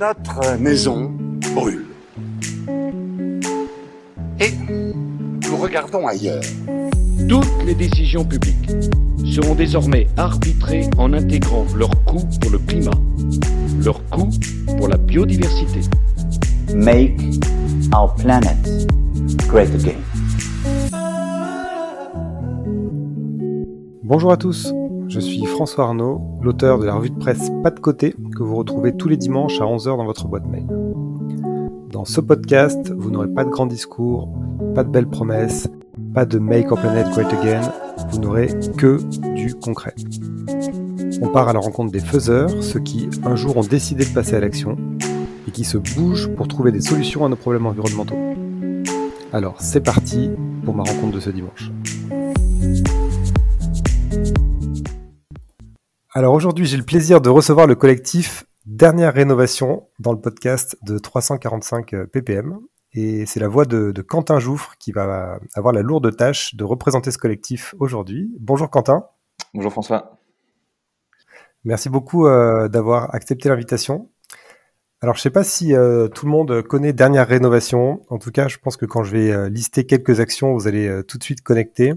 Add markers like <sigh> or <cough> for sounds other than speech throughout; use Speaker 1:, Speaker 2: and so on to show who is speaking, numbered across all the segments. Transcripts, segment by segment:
Speaker 1: Notre maison brûle. Et nous regardons ailleurs.
Speaker 2: Toutes les décisions publiques seront désormais arbitrées en intégrant leur coût pour le climat, leur coût pour la biodiversité.
Speaker 3: Make our planet great again.
Speaker 4: Bonjour à tous, je suis François Arnaud, l'auteur de la revue de presse Pas de côté que vous retrouvez tous les dimanches à 11h dans votre boîte mail. Dans ce podcast, vous n'aurez pas de grands discours, pas de belles promesses, pas de Make Our Planet Great Again, vous n'aurez que du concret. On part à la rencontre des faiseurs, ceux qui un jour ont décidé de passer à l'action et qui se bougent pour trouver des solutions à nos problèmes environnementaux. Alors c'est parti pour ma rencontre de ce dimanche. Alors aujourd'hui, j'ai le plaisir de recevoir le collectif Dernière Rénovation dans le podcast de 345 ppm. Et c'est la voix de, Quentin Jouffre qui va avoir la lourde tâche de représenter ce collectif aujourd'hui. Bonjour Quentin.
Speaker 5: Bonjour François.
Speaker 4: Merci beaucoup euh, d'avoir accepté l'invitation. Alors je ne sais pas si euh, tout le monde connaît Dernière Rénovation. En tout cas, je pense que quand je vais euh, lister quelques actions, vous allez tout de suite connecter.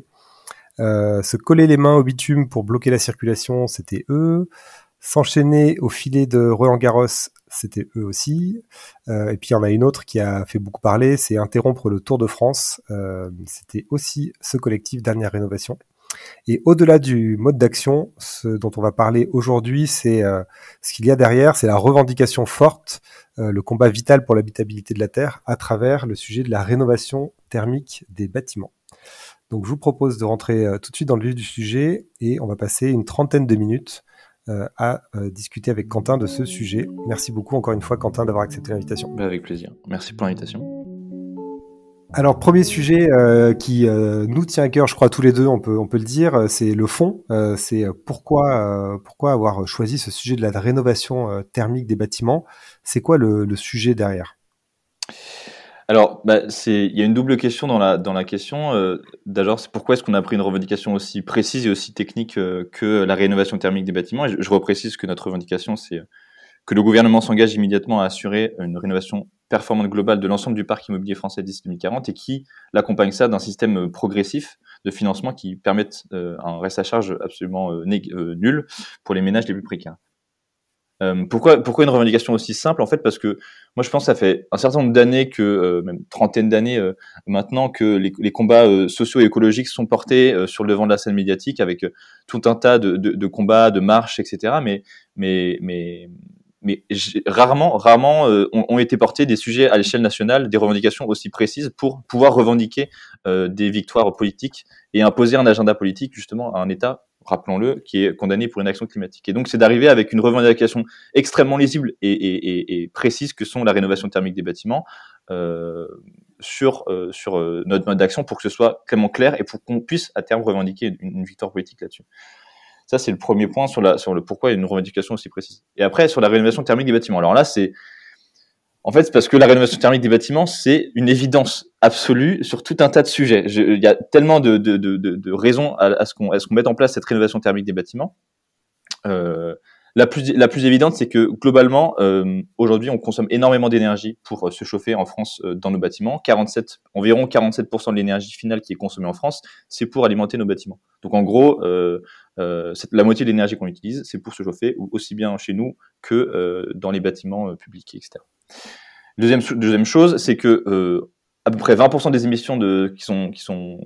Speaker 4: Euh, se coller les mains au bitume pour bloquer la circulation, c'était eux. S'enchaîner au filet de Roland Garros, c'était eux aussi. Euh, et puis il y en a une autre qui a fait beaucoup parler, c'est interrompre le Tour de France. Euh, c'était aussi ce collectif Dernière Rénovation. Et au-delà du mode d'action, ce dont on va parler aujourd'hui, c'est ce qu'il y a derrière, c'est la revendication forte, le combat vital pour l'habitabilité de la Terre à travers le sujet de la rénovation thermique des bâtiments. Donc je vous propose de rentrer euh, tout de suite dans le vif du sujet et on va passer une trentaine de minutes euh, à euh, discuter avec Quentin de ce sujet. Merci beaucoup encore une fois Quentin d'avoir accepté l'invitation.
Speaker 5: Bah, avec plaisir. Merci pour l'invitation.
Speaker 4: Alors premier sujet qui nous tient à cœur, je crois tous les deux, on peut on peut le dire, c'est le fond. c'est pourquoi pourquoi avoir choisi ce sujet de la rénovation thermique des bâtiments? C'est quoi le, le sujet derrière?
Speaker 5: Alors, bah, il y a une double question dans la, dans la question. Euh, D'abord, c'est pourquoi est-ce qu'on a pris une revendication aussi précise et aussi technique euh, que la rénovation thermique des bâtiments? Et je, reprécise que notre revendication, c'est que le gouvernement s'engage immédiatement à assurer une rénovation performante globale de l'ensemble du parc immobilier français d'ici 2040 et qui l'accompagne ça d'un système progressif de financement qui permette euh, un reste à charge absolument euh, nul pour les ménages les plus précaires. Euh, pourquoi, pourquoi une revendication aussi simple En fait, parce que moi, je pense que ça fait un certain nombre d'années, que euh, même trentaine d'années euh, maintenant, que les, les combats sociaux et écologiques sont portés sur le devant de la scène médiatique avec tout un tas de, de, de, combats, de marches, etc. Mais, mais, mais, mais rarement, rarement ont, ont, été portés des sujets à l'échelle nationale, des revendications aussi précises pour pouvoir revendiquer des victoires politiques et imposer un agenda politique justement à un État rappelons-le, qui est condamné pour une action climatique. Et donc, c'est d'arriver avec une revendication extrêmement lisible et, précise que sont la rénovation thermique des bâtiments euh, sur, euh, euh, notre mode d'action pour que ce soit clairement clair et pour qu'on puisse à terme revendiquer une, victoire politique là-dessus. Ça, c'est le premier point sur, la, sur le pourquoi une revendication aussi précise. Et après, sur la rénovation thermique des bâtiments. Alors là, c'est en fait, c'est parce que la rénovation thermique des bâtiments, c'est une évidence absolue sur tout un tas de sujets. il y a tellement de, raisons à, ce qu'on qu mette en place cette rénovation thermique des bâtiments. Euh, la plus, évidente, c'est que globalement, euh, aujourd'hui, on consomme énormément d'énergie pour euh, se chauffer en France dans nos bâtiments. 47, environ 47% de l'énergie finale qui est consommée en France, c'est pour alimenter nos bâtiments. Donc en gros, la moitié de l'énergie qu'on utilise, c'est pour se chauffer, aussi bien chez nous que dans les bâtiments publics, etc. Deuxième, deuxième chose, c'est que euh, à peu près 20% des émissions qui, sont,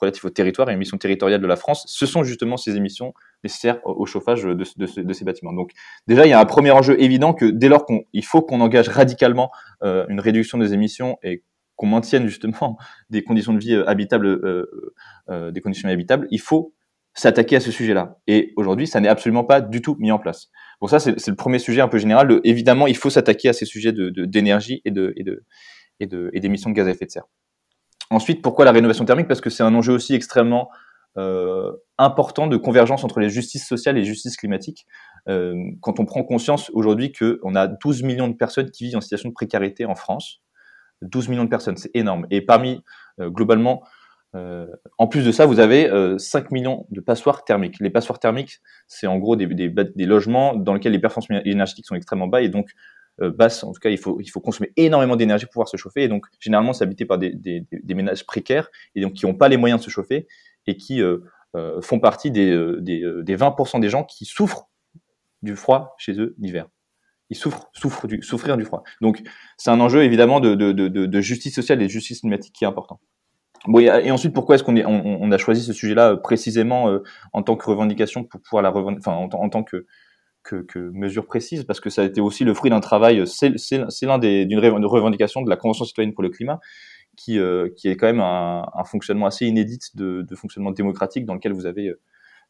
Speaker 5: relatives au territoire et émissions territoriales de la France, ce sont justement ces émissions nécessaires au chauffage de, ces bâtiments. Donc déjà, il y a un premier enjeu évident que dès lors qu'il faut qu'on engage radicalement euh, une réduction des émissions et qu'on maintienne justement des conditions de vie euh, habitables, des conditions habitables, il faut s'attaquer à ce sujet-là. Et aujourd'hui, ça n'est absolument pas du tout mis en place. Bon, ça, c'est le premier sujet un peu général. Évidemment, il faut s'attaquer à ces sujets d'énergie de, de, et de et de et d'émissions de gaz à effet de serre. Ensuite, pourquoi la rénovation thermique? Parce que c'est un enjeu aussi extrêmement euh, important de convergence entre les justices sociales et les justices climatiques. Euh, quand on prend conscience aujourd'hui qu'on a 12 millions de personnes qui vivent en situation de précarité en France, 12 millions de personnes, c'est énorme. Et parmi, euh, globalement, euh, en plus de ça, vous avez 5 millions de passoires thermiques. Les passoires thermiques, c'est en gros des, des, logements dans lesquels les performances énergétiques sont extrêmement bas et donc basses. En tout cas, il faut, consommer énormément d'énergie pour pouvoir se chauffer. Et donc, généralement, c'est habité par des, ménages précaires et donc qui n'ont pas les moyens de se chauffer et qui font partie des, des, 20% des gens qui souffrent du froid chez eux l'hiver ils souffrent, souffrent du, souffrir du froid. Donc, c'est un enjeu évidemment de, de, de, de, justice sociale et de justice climatique qui est important. Bon, et, ensuite, pourquoi est-ce qu'on a choisi ce sujet-là euh, précisément euh, en tant que revendication pour pouvoir la enfin, en, tant que, mesure précise, parce que ça a été aussi le fruit d'un travail. C'est, c'est, l'un des d'une revendication de la Convention citoyenne pour le climat, qui, euh, est quand même un, fonctionnement assez inédit de, fonctionnement démocratique dans lequel vous avez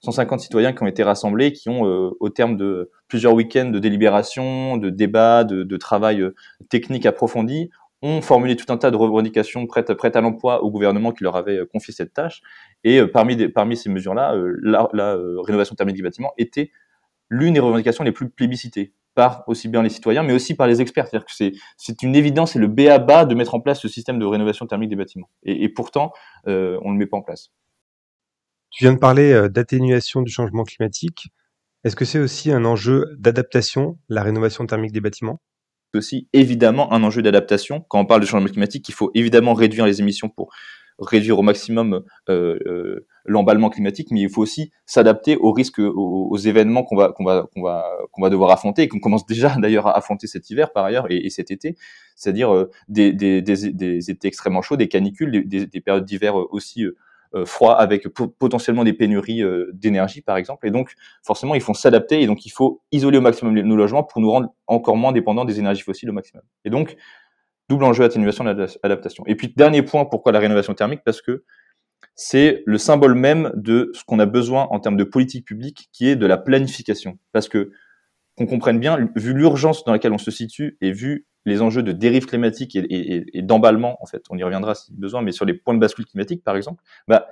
Speaker 5: 150 citoyens qui ont été rassemblés, qui ont, euh, au terme de plusieurs week-ends de délibération, de débats, de, de travail euh, technique approfondi, ont formulé tout un tas de revendications prêtes, prêtes à l'emploi au gouvernement qui leur avait euh, confié cette tâche. Et parmi, des, parmi ces mesures-là, la, la rénovation thermique des bâtiments était l'une des revendications les plus plébiscitées par aussi bien les citoyens, mais aussi par les experts. C'est-à-dire que c'est, une évidence, c'est le B à bas de mettre en place ce système de rénovation thermique des bâtiments. Et, pourtant, euh, on ne le met pas en place.
Speaker 4: Tu viens de parler euh, d'atténuation du changement climatique. Est-ce que c'est aussi un enjeu d'adaptation, la rénovation thermique des bâtiments?
Speaker 5: Aussi évidemment un enjeu d'adaptation. Quand on parle de changement climatique, il faut évidemment réduire les émissions pour réduire au maximum euh, euh, l'emballement climatique, mais il faut aussi s'adapter aux risques, aux, événements qu'on va devoir affronter et qu'on commence déjà <laughs> d'ailleurs à affronter cet hiver par ailleurs et, cet été, c'est-à-dire des, des, étés extrêmement chauds, des canicules, des, des périodes d'hiver aussi euh, froid avec potentiellement des pénuries euh, d'énergie par exemple. Et donc forcément ils font s'adapter et donc il faut isoler au maximum nos logements pour nous rendre encore moins dépendants des énergies fossiles au maximum. Et donc double enjeu atténuation adaptation. Et puis dernier point pourquoi la rénovation thermique? Parce que c'est le symbole même de ce qu'on a besoin en termes de politique publique qui est de la planification. Parce que qu'on comprenne bien vu l'urgence dans laquelle on se situe et vu les enjeux de dérive climatique et, d'emballement, en fait, on y reviendra si besoin, mais sur les points de bascule climatique, par exemple, bah,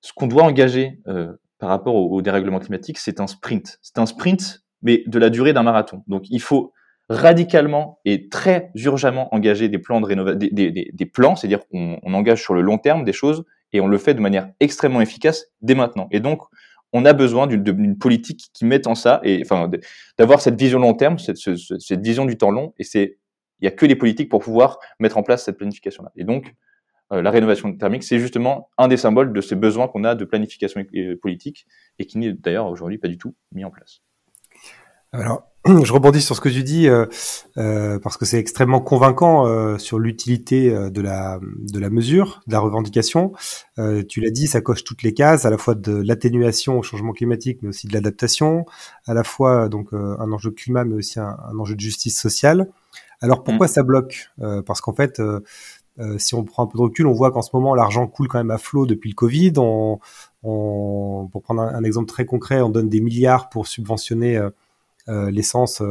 Speaker 5: ce qu'on doit engager euh, par rapport au, dérèglement climatique, c'est un sprint. C'est un sprint, mais de la durée d'un marathon. Donc, il faut radicalement et très urgemment engager des plans de rénovation, des, plans, c'est-à-dire qu'on on engage sur le long terme des choses et on le fait de manière extrêmement efficace dès maintenant. Et donc, on a besoin d'une politique qui mette en ça et enfin d'avoir cette vision long terme, cette, cette vision du temps long. Et c'est il n'y a que les politiques pour pouvoir mettre en place cette planification-là. Et donc, euh, la rénovation thermique, c'est justement un des symboles de ces besoins qu'on a de planification politique et qui n'est d'ailleurs aujourd'hui pas du tout mis en place.
Speaker 4: Alors, <clears throat> je rebondis sur ce que tu dis euh, euh, parce que c'est extrêmement convaincant sur l'utilité de la mesure, de la revendication. tu l'as dit, ça coche toutes les cases, à la fois de l'atténuation au changement climatique, mais aussi de l'adaptation, à la fois donc un enjeu de climat, mais aussi un enjeu de justice sociale. Alors pourquoi mm. ça bloque? Euh, Parce qu'en fait, euh, euh, si on prend un peu de recul, on voit qu'en ce moment, l'argent coule quand même à flot depuis le Covid. On, on, pour prendre un, exemple très concret, on donne des milliards pour subventionner euh, l'essence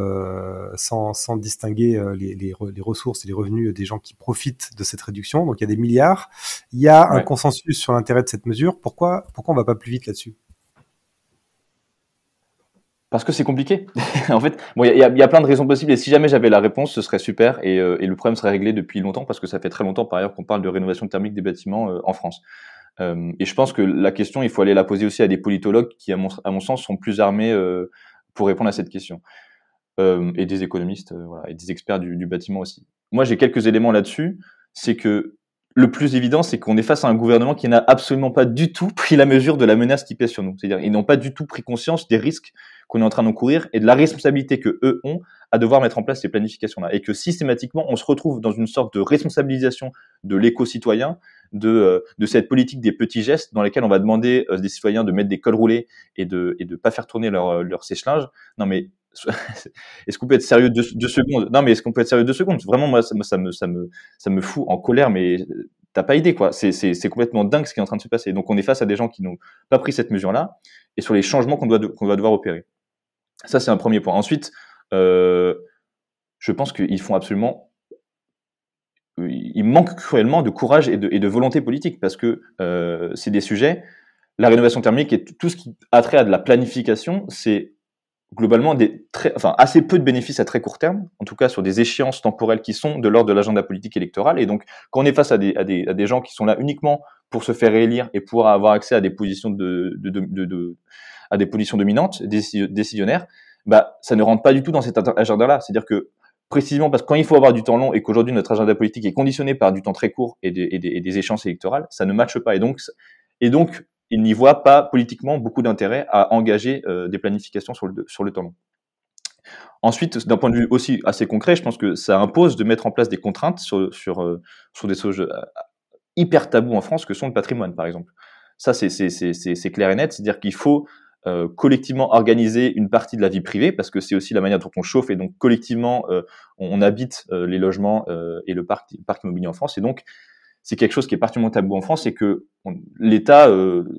Speaker 4: sans, sans, distinguer les, les, les, ressources et les revenus des gens qui profitent de cette réduction. Donc il y a des milliards. Il y a un consensus sur l'intérêt de cette mesure. Pourquoi, pourquoi on va pas plus vite là-dessus?
Speaker 5: Parce que c'est compliqué. <laughs> en fait, bon, il y, y, a plein de raisons possibles. Et si jamais j'avais la réponse, ce serait super. Et, euh, et, le problème serait réglé depuis longtemps, parce que ça fait très longtemps, par ailleurs, qu'on parle de rénovation thermique des bâtiments euh, en France. Euh, et je pense que la question, il faut aller la poser aussi à des politologues qui, à mon, sens, sont plus armés pour répondre à cette question. et des économistes, voilà, et des experts du bâtiment aussi. Moi, j'ai quelques éléments là-dessus. C'est que le plus évident, c'est qu'on est face à un gouvernement qui n'a absolument pas du tout pris la mesure de la menace qui pèse sur nous. C'est-à-dire, ils n'ont pas du tout pris conscience des risques qu'on est en train d'encourir et de la responsabilité que eux ont à devoir mettre en place ces planifications-là. Et que systématiquement, on se retrouve dans une sorte de responsabilisation de l'éco-citoyen, de, euh, de cette politique des petits gestes dans lesquels on va demander euh, des citoyens de mettre des cols roulés et de et de pas faire tourner leur, euh, leur sèche-linge. Non mais <laughs> est-ce qu'on peut être sérieux deux, deux, secondes? Non mais est-ce qu'on peut être sérieux deux secondes? Vraiment moi ça me fout en colère mais t'as pas idée quoi. C'est complètement dingue ce qui est en train de se passer. Donc on est face à des gens qui n'ont pas pris cette mesure là et sur les changements qu'on doit qu'on va devoir opérer. Ça, c'est un premier point. Ensuite, euh, je pense qu'ils font absolument. Il manque cruellement de courage et de, et de volonté politique parce que euh, c'est des sujets. La rénovation thermique et tout ce qui a trait à de la planification, c'est globalement des très, enfin, assez peu de bénéfices à très court terme, en tout cas sur des échéances temporelles qui sont de l'ordre de l'agenda politique électoral. Et donc, quand on est face à des, gens qui sont là uniquement pour se faire réélire et pour avoir accès à des positions de, de, de, à des positions dominantes, décisionnaires, bah, ça ne rentre pas du tout dans cet agenda-là. C'est-à-dire que précisément parce que quand il faut avoir du temps long et qu'aujourd'hui notre agenda politique est conditionné par du temps très court et des, et des, et des échéances électorales, ça ne matche pas. Et donc, et donc il n'y voit pas politiquement beaucoup d'intérêt à engager euh, des planifications sur le, sur le temps long. Ensuite, d'un point de vue aussi assez concret, je pense que ça impose de mettre en place des contraintes sur, sur, euh, sur des sujets euh, hyper tabous en France que sont le patrimoine, par exemple. Ça, c'est clair et net, c'est-à-dire qu'il faut collectivement organiser une partie de la vie privée, parce que c'est aussi la manière dont on chauffe, et donc collectivement, on, habite les logements et le parc, parc immobilier en France, et donc c'est quelque chose qui est particulièrement tabou en France, et que l'État,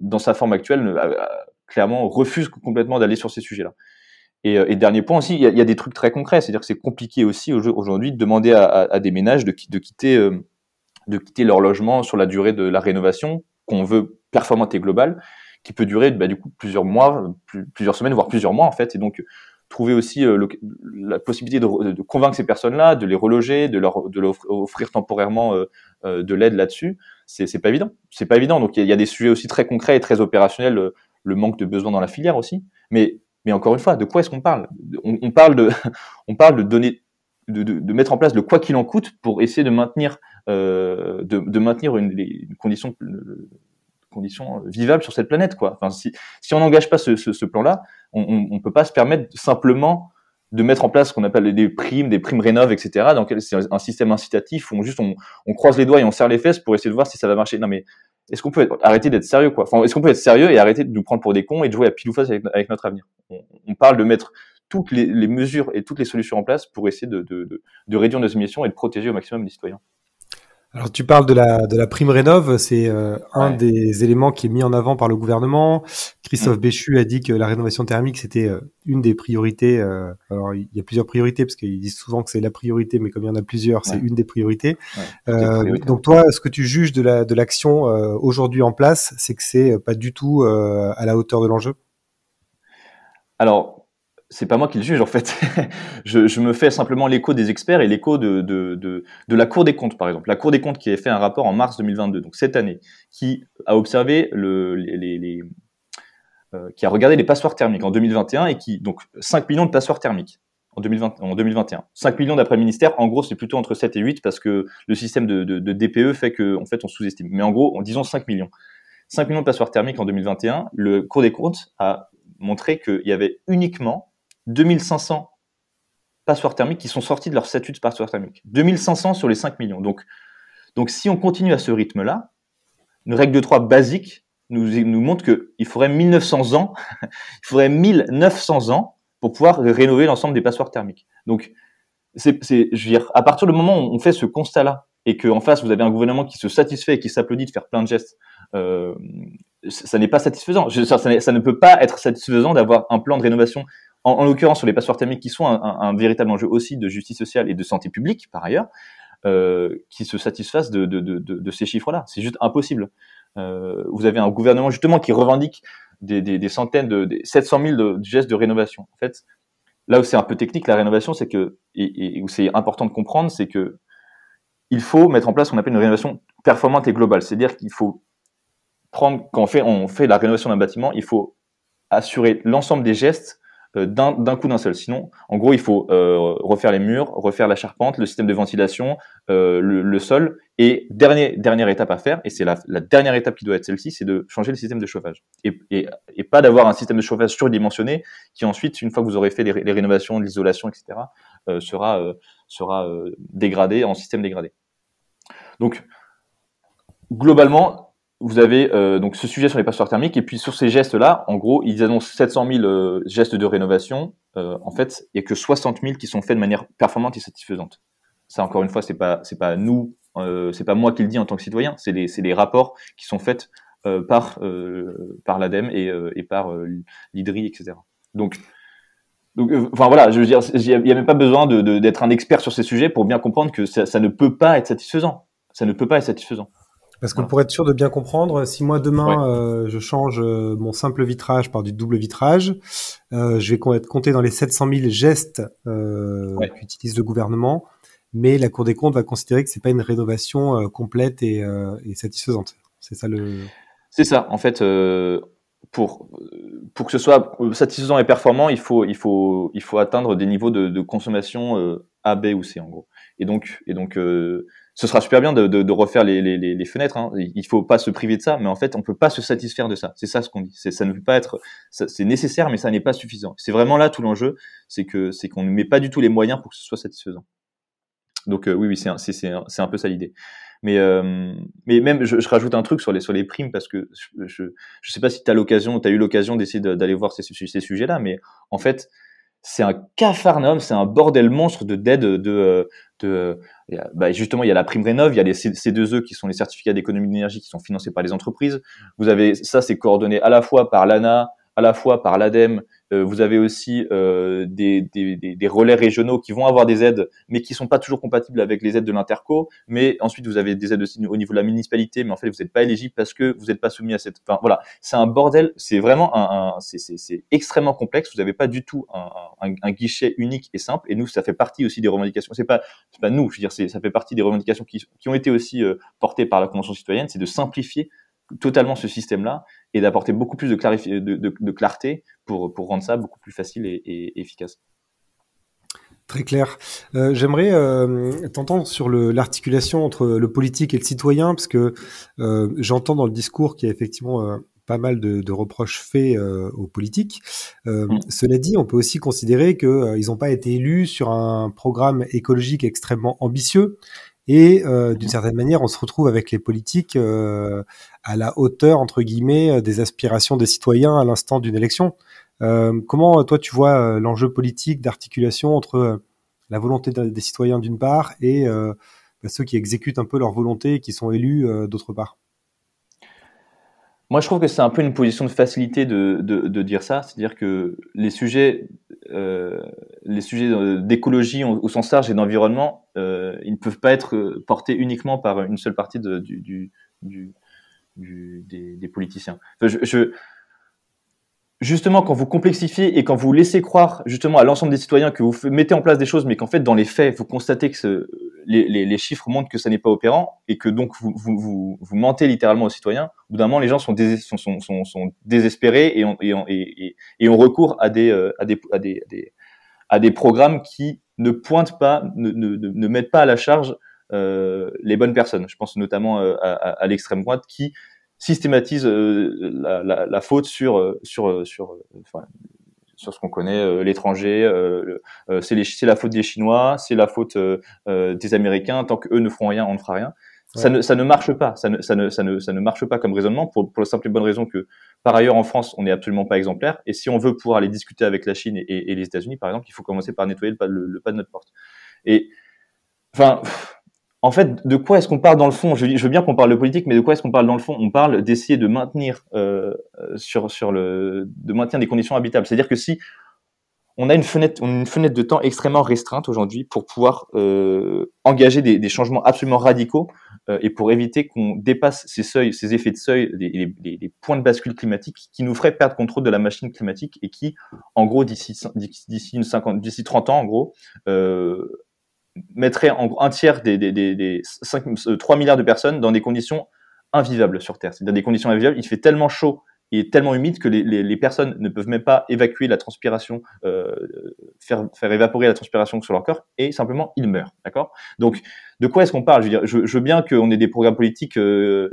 Speaker 5: dans sa forme actuelle, clairement refuse complètement d'aller sur ces sujets-là. Et, et, dernier point aussi, il y, a, des trucs très concrets, c'est-à-dire que c'est compliqué aussi aujourd'hui de demander à, des ménages de, de quitter, de quitter leur logement sur la durée de la rénovation qu'on veut performante et globale qui peut durer bah, du coup plusieurs mois, plusieurs semaines, voire plusieurs mois en fait. Et donc trouver aussi euh, la possibilité de, de convaincre ces personnes-là, de les reloger, de leur, de leur offrir temporairement euh, euh, de l'aide là-dessus, c'est, pas évident. C'est pas évident. Donc il y, a des sujets aussi très concrets et très opérationnels, le manque de besoins dans la filière aussi. Mais mais encore une fois, de quoi est-ce qu'on parle? On, parle de <laughs> on parle de donner de, mettre en place le quoi qu'il en coûte pour essayer de maintenir euh, de, maintenir une condition conditions euh, vivables sur cette planète, quoi. Enfin, si, on n'engage pas ce, plan-là, on ne peut pas se permettre simplement de mettre en place ce qu'on appelle des primes, des primes rénov, etc. Dans c'est un système incitatif où on juste on, croise les doigts et on serre les fesses pour essayer de voir si ça va marcher. Non mais est-ce qu'on peut arrêter d'être sérieux quoi? Enfin, Est-ce qu'on peut être sérieux et arrêter de nous prendre pour des cons et de jouer à pile ou face avec, notre avenir? On, parle de mettre toutes les, mesures et toutes les solutions en place pour essayer de, de réduire nos émissions et de protéger au maximum les citoyens.
Speaker 4: Alors tu parles de la de la prime rénov, c'est euh, un ouais. des éléments qui est mis en avant par le gouvernement. Christophe mmh. Béchu a dit que la rénovation thermique c'était euh, une des priorités. Euh, alors il y a plusieurs priorités parce qu'ils disent souvent que c'est la priorité, mais comme il y en a plusieurs, c'est une des priorités. Euh, donc toi, ce que tu juges de la de l'action euh, aujourd'hui en place, c'est que c'est pas du tout à la hauteur de l'enjeu?
Speaker 5: Alors c'est pas moi qui le juge en fait. <laughs> je, me fais simplement l'écho des experts et l'écho de, de, de, la Cour des comptes par exemple. La Cour des comptes qui a fait un rapport en mars 2022, donc cette année, qui a observé le, les, euh, qui a regardé les passoires thermiques en 2021 et qui donc 5 millions de passoires thermiques en, 2020, en 2021. 5 millions d'après ministère, en gros c'est plutôt entre 7 et 8 parce que le système de, de, DPE fait que en fait on sous-estime. Mais en gros, en disant 5 millions. 5 millions de passoires thermiques en 2021, le Cour des comptes a montré qu'il y avait uniquement 2500 passoires thermiques qui sont sortis de leur statut de passoire thermique. 2500 sur les 5 millions. Donc, donc si on continue à ce rythme-là, une règle de 3 basique nous, nous montre qu'il faudrait 1900 ans, il faudrait 1900 <laughs> ans pour pouvoir rénover l'ensemble des passoires thermiques. Donc, c'est, je veux dire, à partir du moment où on fait ce constat-là, et qu'en face, vous avez un gouvernement qui se satisfait et qui s'applaudit de faire plein de gestes, euh, ça n'est pas satisfaisant. Ça, ne peut pas être satisfaisant d'avoir un plan de rénovation en, en l'occurrence sur les passoires thermiques qui sont un, un, un, véritable enjeu aussi de justice sociale et de santé publique par ailleurs, euh, qui se satisfassent de, de, de, de ces chiffres-là. C'est juste impossible. Euh, vous avez un gouvernement justement qui revendique des, des, des centaines de des 700 000 de, gestes de rénovation. En fait, là où c'est un peu technique la rénovation, c'est que et, et où c'est important de comprendre, c'est que il faut mettre en place ce qu'on appelle une rénovation performante et globale. C'est-à-dire qu'il faut prendre quand on fait on fait la rénovation d'un bâtiment, il faut assurer l'ensemble des gestes d'un coup d'un seul. Sinon, en gros, il faut euh, refaire les murs, refaire la charpente, le système de ventilation, euh, le, le, sol. Et dernier, dernière étape à faire, et c'est la, la, dernière étape qui doit être celle-ci, c'est de changer le système de chauffage. Et, et, et pas d'avoir un système de chauffage surdimensionné qui ensuite, une fois que vous aurez fait les, les rénovations, l'isolation, etc., euh, sera, euh, sera euh, dégradé en système dégradé. Donc, globalement, vous avez euh, donc ce sujet sur les passoires thermiques et puis sur ces gestes-là, en gros, ils annoncent 700 000 euh, gestes de rénovation. Euh, en fait, il y a que 60 000 qui sont faits de manière performante et satisfaisante. Ça, encore une fois, c'est pas c'est pas nous, c'est pas moi qui le dis en tant que citoyen. C'est des c'est des rapports qui sont faits par par l'ADEME et, et par l'IDRI, etc. Donc donc, enfin voilà, je veux dire, il n'y a même pas besoin d'être un expert sur ces sujets pour bien comprendre que ça ne peut pas être satisfaisant. Ça ne peut pas être satisfaisant.
Speaker 4: Parce que pour être sûr de bien comprendre, si moi demain ouais. euh, je change euh, mon simple vitrage par du double vitrage, euh, je vais être compté dans les 700 000 gestes euh, ouais. qu'utilise le gouvernement, mais la Cour des comptes va considérer que c'est pas une rénovation complète et, et, satisfaisante. C'est ça le.
Speaker 5: C'est ça. En fait, pour, pour que ce soit satisfaisant et performant, il faut, il faut, il faut atteindre des niveaux de, de consommation A, B ou C en gros. Et donc, et donc ce sera super bien de, refaire les, fenêtres. Hein. Il faut pas se priver de ça, mais en fait, on peut pas se satisfaire de ça. C'est ça ce qu'on dit. Ça ne peut pas être. C'est nécessaire, mais ça n'est pas suffisant. C'est vraiment là tout l'enjeu, c'est qu'on ne met pas du tout les moyens pour que ce soit satisfaisant. Donc euh, oui, oui, c'est un, peu ça l'idée. Mais euh, même, je, rajoute un truc sur les primes parce que je je sais pas si tu as l'occasion, tu eu l'occasion d'essayer d'aller voir ces, sujets-là, mais en fait, c'est un cafarnaum, c'est un bordel monstre de dead de, de, de bah justement il y a la prime rénov, il y a les C2E qui sont les certificats d'économie d'énergie qui sont financés par les entreprises. Vous avez ça c'est coordonné à la fois par l'ANA, à la fois par l'ADEME euh, vous avez aussi euh, des, relais régionaux qui vont avoir des aides, mais qui sont pas toujours compatibles avec les aides de l'interco. Mais ensuite, vous avez des aides aussi au niveau de la municipalité, mais en fait, vous n'êtes pas éligible parce que vous n'êtes pas soumis à cette. Enfin, voilà, c'est un bordel. C'est vraiment un, c'est extrêmement complexe. Vous n'avez pas du tout un, guichet unique et simple. Et nous, ça fait partie aussi des revendications. C'est pas, pas nous. Je veux dire, ça fait partie des revendications qui, qui ont été aussi euh, portées par la Convention citoyenne. C'est de simplifier totalement ce système-là et d'apporter beaucoup plus de, de, de, de, clarté pour, pour rendre ça beaucoup plus facile et, et, efficace.
Speaker 4: Très clair. Euh, J'aimerais euh, t'entendre sur l'articulation entre le politique et le citoyen, parce que euh, j'entends dans le discours qu'il y a effectivement pas mal de, de reproches faits aux politiques. Mmh. Cela dit, on peut aussi considérer qu'ils n'ont pas été élus sur un programme écologique extrêmement ambitieux et euh, d'une certaine manière, on se retrouve avec les politiques euh, à la hauteur, entre guillemets, euh, des aspirations des citoyens à l'instant d'une élection. Comment, toi, tu vois l'enjeu politique d'articulation entre la volonté des citoyens d'une part et bah, ceux qui exécutent un peu leur volonté et qui sont élus d'autre part?
Speaker 5: Moi, je trouve que c'est un peu une position de facilité de, de, de dire ça, c'est-à-dire que les sujets, euh, les sujets d'écologie au sens large et d'environnement, euh, ils ne peuvent pas être portés uniquement par une seule partie de, du, du, du, des, des, politiciens. Justement, quand vous complexifiez et quand vous laissez croire justement à l'ensemble des citoyens que vous mettez en place des choses, mais qu'en fait, dans les faits, vous constatez que ce, les, les, les, chiffres montrent que ça n'est pas opérant et que donc vous, vous, vous, vous, mentez littéralement aux citoyens, au bout d'un moment, les gens sont, dés, sont, sont, sont, sont, désespérés et on, et, et, des, euh, à, des, à, des, à, des, à des programmes qui ne pointent pas, ne, ne, ne mettent pas à la charge euh, les bonnes personnes. Je pense notamment euh, à, à l'extrême droite qui systématise euh, la, la, la, faute sur, euh, sur, sur, enfin, sur ce qu'on connaît, euh, l'étranger, euh, euh, c'est la faute des Chinois, c'est la faute des Américains, tant qu'eux ne feront rien, on ne fera rien. Ouais. Ça, ne, ça ne marche pas, ça ne, ça, ne, ça, ne, ça ne marche pas comme raisonnement pour, pour la simple et bonne raison que, par ailleurs, en France, on n'est absolument pas exemplaire. Et si on veut pouvoir aller discuter avec la Chine et, et les États-Unis, par exemple, il faut commencer par nettoyer le pas, le, le pas de notre porte. Et, enfin, en fait, de quoi est-ce qu'on parle dans le fond? Je, veux bien qu'on parle de politique, mais de quoi est-ce qu'on parle dans le fond? On parle d'essayer de maintenir euh, sur sur le de maintenir des conditions habitables. C'est-à-dire que si on a une fenêtre, une fenêtre de temps extrêmement restreinte aujourd'hui pour pouvoir euh, engager des, des, changements absolument radicaux euh, et pour éviter qu'on dépasse ces seuils, ces effets de seuil, les, les, les, points de bascule climatique qui nous feraient perdre contrôle de la machine climatique et qui, en gros, d'ici d'ici une 50, d'ici 30 ans, en gros, euh, mettrait en un tiers des, des, des, des 5, 3 euh, milliards de personnes dans des conditions invivables sur Terre. C'est-à-dire des conditions invivables. Il fait tellement chaud et tellement humide que les, personnes ne peuvent même pas évacuer la transpiration, euh, faire, évaporer la transpiration sur leur corps, et simplement ils meurent. D'accord? Donc, de quoi est-ce qu'on parle? Je veux, bien qu'on ait des programmes politiques euh,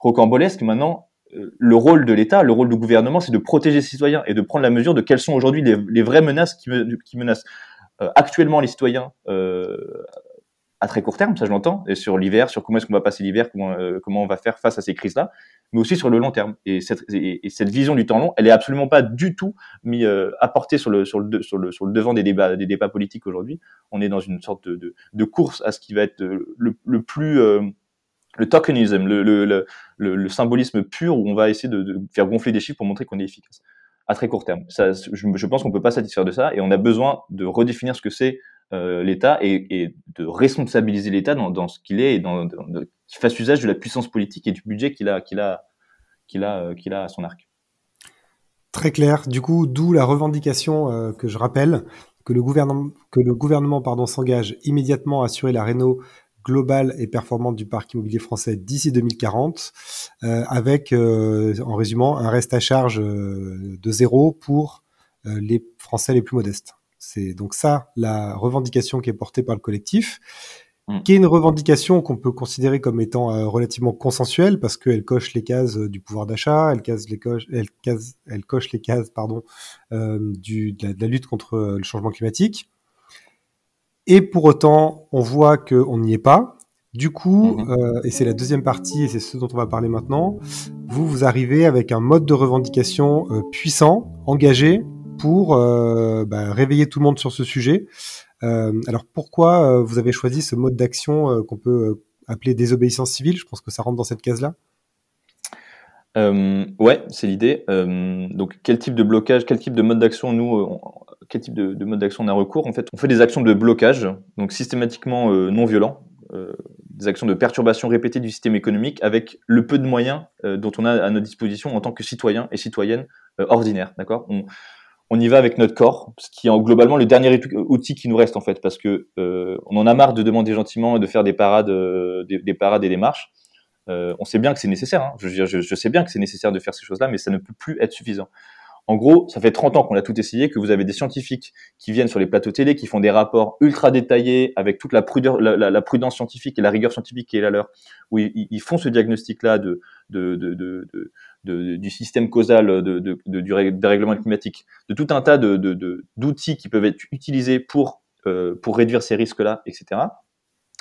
Speaker 5: rocambolesques. Maintenant, le rôle de l'État, le rôle du gouvernement, c'est de protéger les citoyens et de prendre la mesure de quelles sont aujourd'hui les, vraies menaces qui, me, qui menacent actuellement les citoyens euh, à très court terme, ça je l'entends, et sur l'hiver, sur comment est-ce qu'on va passer l'hiver, comment, euh, comment on va faire face à ces crises-là, mais aussi sur le long terme. Et cette, et, et cette vision du temps long, elle est absolument pas du tout mis euh, apportée sur le, sur, le, sur, le, sur le devant des débats, des débats politiques aujourd'hui. On est dans une sorte de, de, de, course à ce qui va être le, le plus euh, le tokenism, le, le, le, le, symbolisme pur où on va essayer de, de, faire gonfler des chiffres pour montrer qu'on est efficace à très court terme. Je, pense qu'on peut pas satisfaire de ça et on a besoin de redéfinir ce que c'est euh, l'État et, de responsabiliser l'État dans, ce qu'il est et qu'il fasse usage de la puissance politique et du budget qu'il a, qu'il a, qu'il a, euh, qu'il a à son arc.
Speaker 4: Très clair. Du coup, d'où la revendication euh, que je rappelle que le gouvernement, s'engage immédiatement à assurer la réno globale et performante du parc immobilier français d'ici 2040, euh, avec, euh, en résumant, un reste à charge euh, de zéro pour euh, les Français les plus modestes. C'est donc ça la revendication qui est portée par le collectif,
Speaker 5: Mm.
Speaker 4: qui est une revendication qu'on peut considérer comme étant relativement consensuelle parce qu'elle coche les cases du pouvoir d'achat, elle, case les coche, elle, case, elle coche les cases pardon, du, de, la, de la lutte contre le changement climatique. Et pour autant, on voit qu'on n'y est pas. Du coup,
Speaker 5: Mhm.
Speaker 4: euh, et c'est la deuxième partie, et c'est ce dont on va parler maintenant, vous, vous arrivez avec un mode de revendication euh, puissant, engagé, pour euh, bah, réveiller tout le monde sur ce sujet. Euh, alors pourquoi euh, vous avez choisi ce mode d'action qu'on peut appeler désobéissance civile? Je pense que ça rentre dans cette case-là.
Speaker 5: Euh, ouais, c'est l'idée. Euh, donc, quel type de blocage, quel type de mode d'action nous, on- quel type de, de mode d'action on a recours En fait, on fait des actions de blocage, donc systématiquement euh, non violents, euh, des actions de perturbation répétée du système économique avec le peu de moyens euh, dont on a à notre disposition en tant que citoyen et citoyenne ordinaire. D'accord? On, y va avec notre corps, ce qui est globalement le dernier outil- qui nous reste en fait, parce que on en a marre de demander gentiment et de faire des parades, des, des parades et des marches. On sait bien que c'est nécessaire. Hein. Je, je, je sais bien que c'est nécessaire de faire ces choses-là, mais ça ne peut plus être suffisant. En gros, ça fait 30 ans qu'on a tout essayé, que vous avez des scientifiques qui viennent sur les plateaux télé, qui font des rapports ultra détaillés avec toute la, prudence scientifique et la rigueur scientifique qui est la leur, où ils, font ce diagnostic-là de, de, de, de, du système causal de, du dérèglement climatique, de tout un tas d'outils qui peuvent être utilisés pour, euh, pour réduire ces risques-là, etc.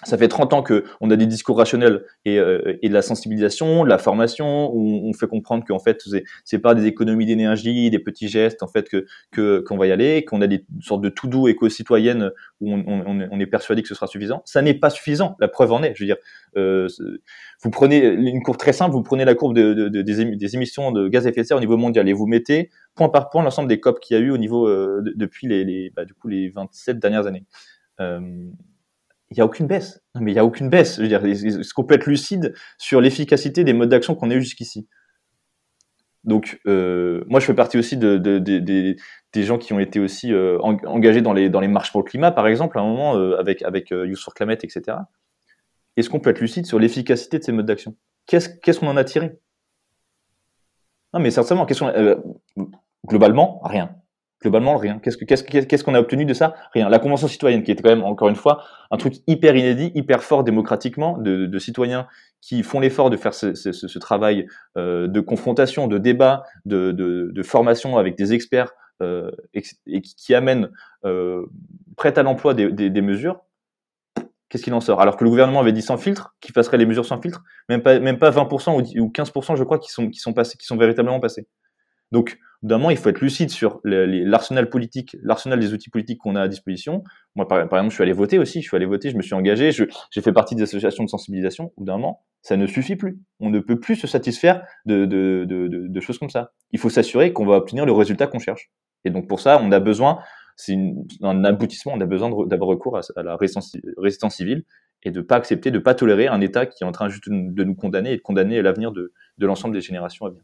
Speaker 5: Ça fait 30 ans que on a des discours rationnels et, euh, et de la sensibilisation, de la formation, où on fait comprendre qu'en fait c'est, pas des économies d'énergie, des petits gestes en fait que qu'on va y aller, qu'on a des sortes de tout doux éco-citoyennes où on, on, on est persuadé que ce sera suffisant. Ça n'est pas suffisant. La preuve en est. Je veux dire, euh, vous prenez une courbe très simple, vous prenez la courbe de, de- de- des, émi- des émissions de gaz à effet de serre au niveau mondial et vous mettez point par point l'ensemble des COP qu'il y a eu au niveau euh, de- depuis les, les bah, du coup les 27 dernières années. Euh, il y a aucune baisse. Non, mais il y a aucune baisse. Je veux dire, est-ce qu'on peut être lucide sur l'efficacité des modes d'action qu'on a eu jusqu'ici Donc, euh, moi, je fais partie aussi de, de- de- des- gens qui ont été aussi euh, en- engagés dans les, marches pour le climat, par exemple, à un moment, euh, avec, avec Youth for Climate, etc. Est-ce qu'on peut être lucide sur l'efficacité de ces modes d'action? Qu'est-ce qu'on en a tiré? Non, mais euh, globalement, rien. Globalement, rien. Qu'est-ce que- qu'est-ce que- qu'est-ce qu'on a obtenu de ça? Rien. La Convention citoyenne, qui était quand même, encore une fois, un truc hyper inédit, hyper fort démocratiquement, de, de citoyens qui font l'effort de faire ce, ce- ce- travail euh, de confrontation, de débat, de, de- formation avec des experts euh, et, qui, amènent euh, prêt à l'emploi des, des- des mesures. Qu'est-ce qu'il en sort? Alors que le gouvernement avait dit sans filtre, qu'il passerait les mesures sans filtre, même pas, même pas 20% ou 10 ou 15%, je crois, qui sont, qui sont passés, qui sont véritablement passés. Donc, d'un moment, il faut être lucide sur l'arsenal politique, l'arsenal des outils politiques qu'on a à disposition. Moi, par, exemple, je suis allé voter aussi. Je suis allé voter, je me suis engagé, j'ai fait partie des associations de sensibilisation. Au bout d'un moment, ça ne suffit plus. On ne peut plus se satisfaire de, de, de, de- choses comme ça. Il faut s'assurer qu'on va obtenir le résultat qu'on cherche. Et donc, pour ça, on a besoin, c'est un aboutissement, on a besoin d'avoir recours à, la résistance, résistance civile et de pas accepter, de pas tolérer un État qui est en train juste de, nous condamner et de condamner l'avenir de l'ensemble des générations à venir.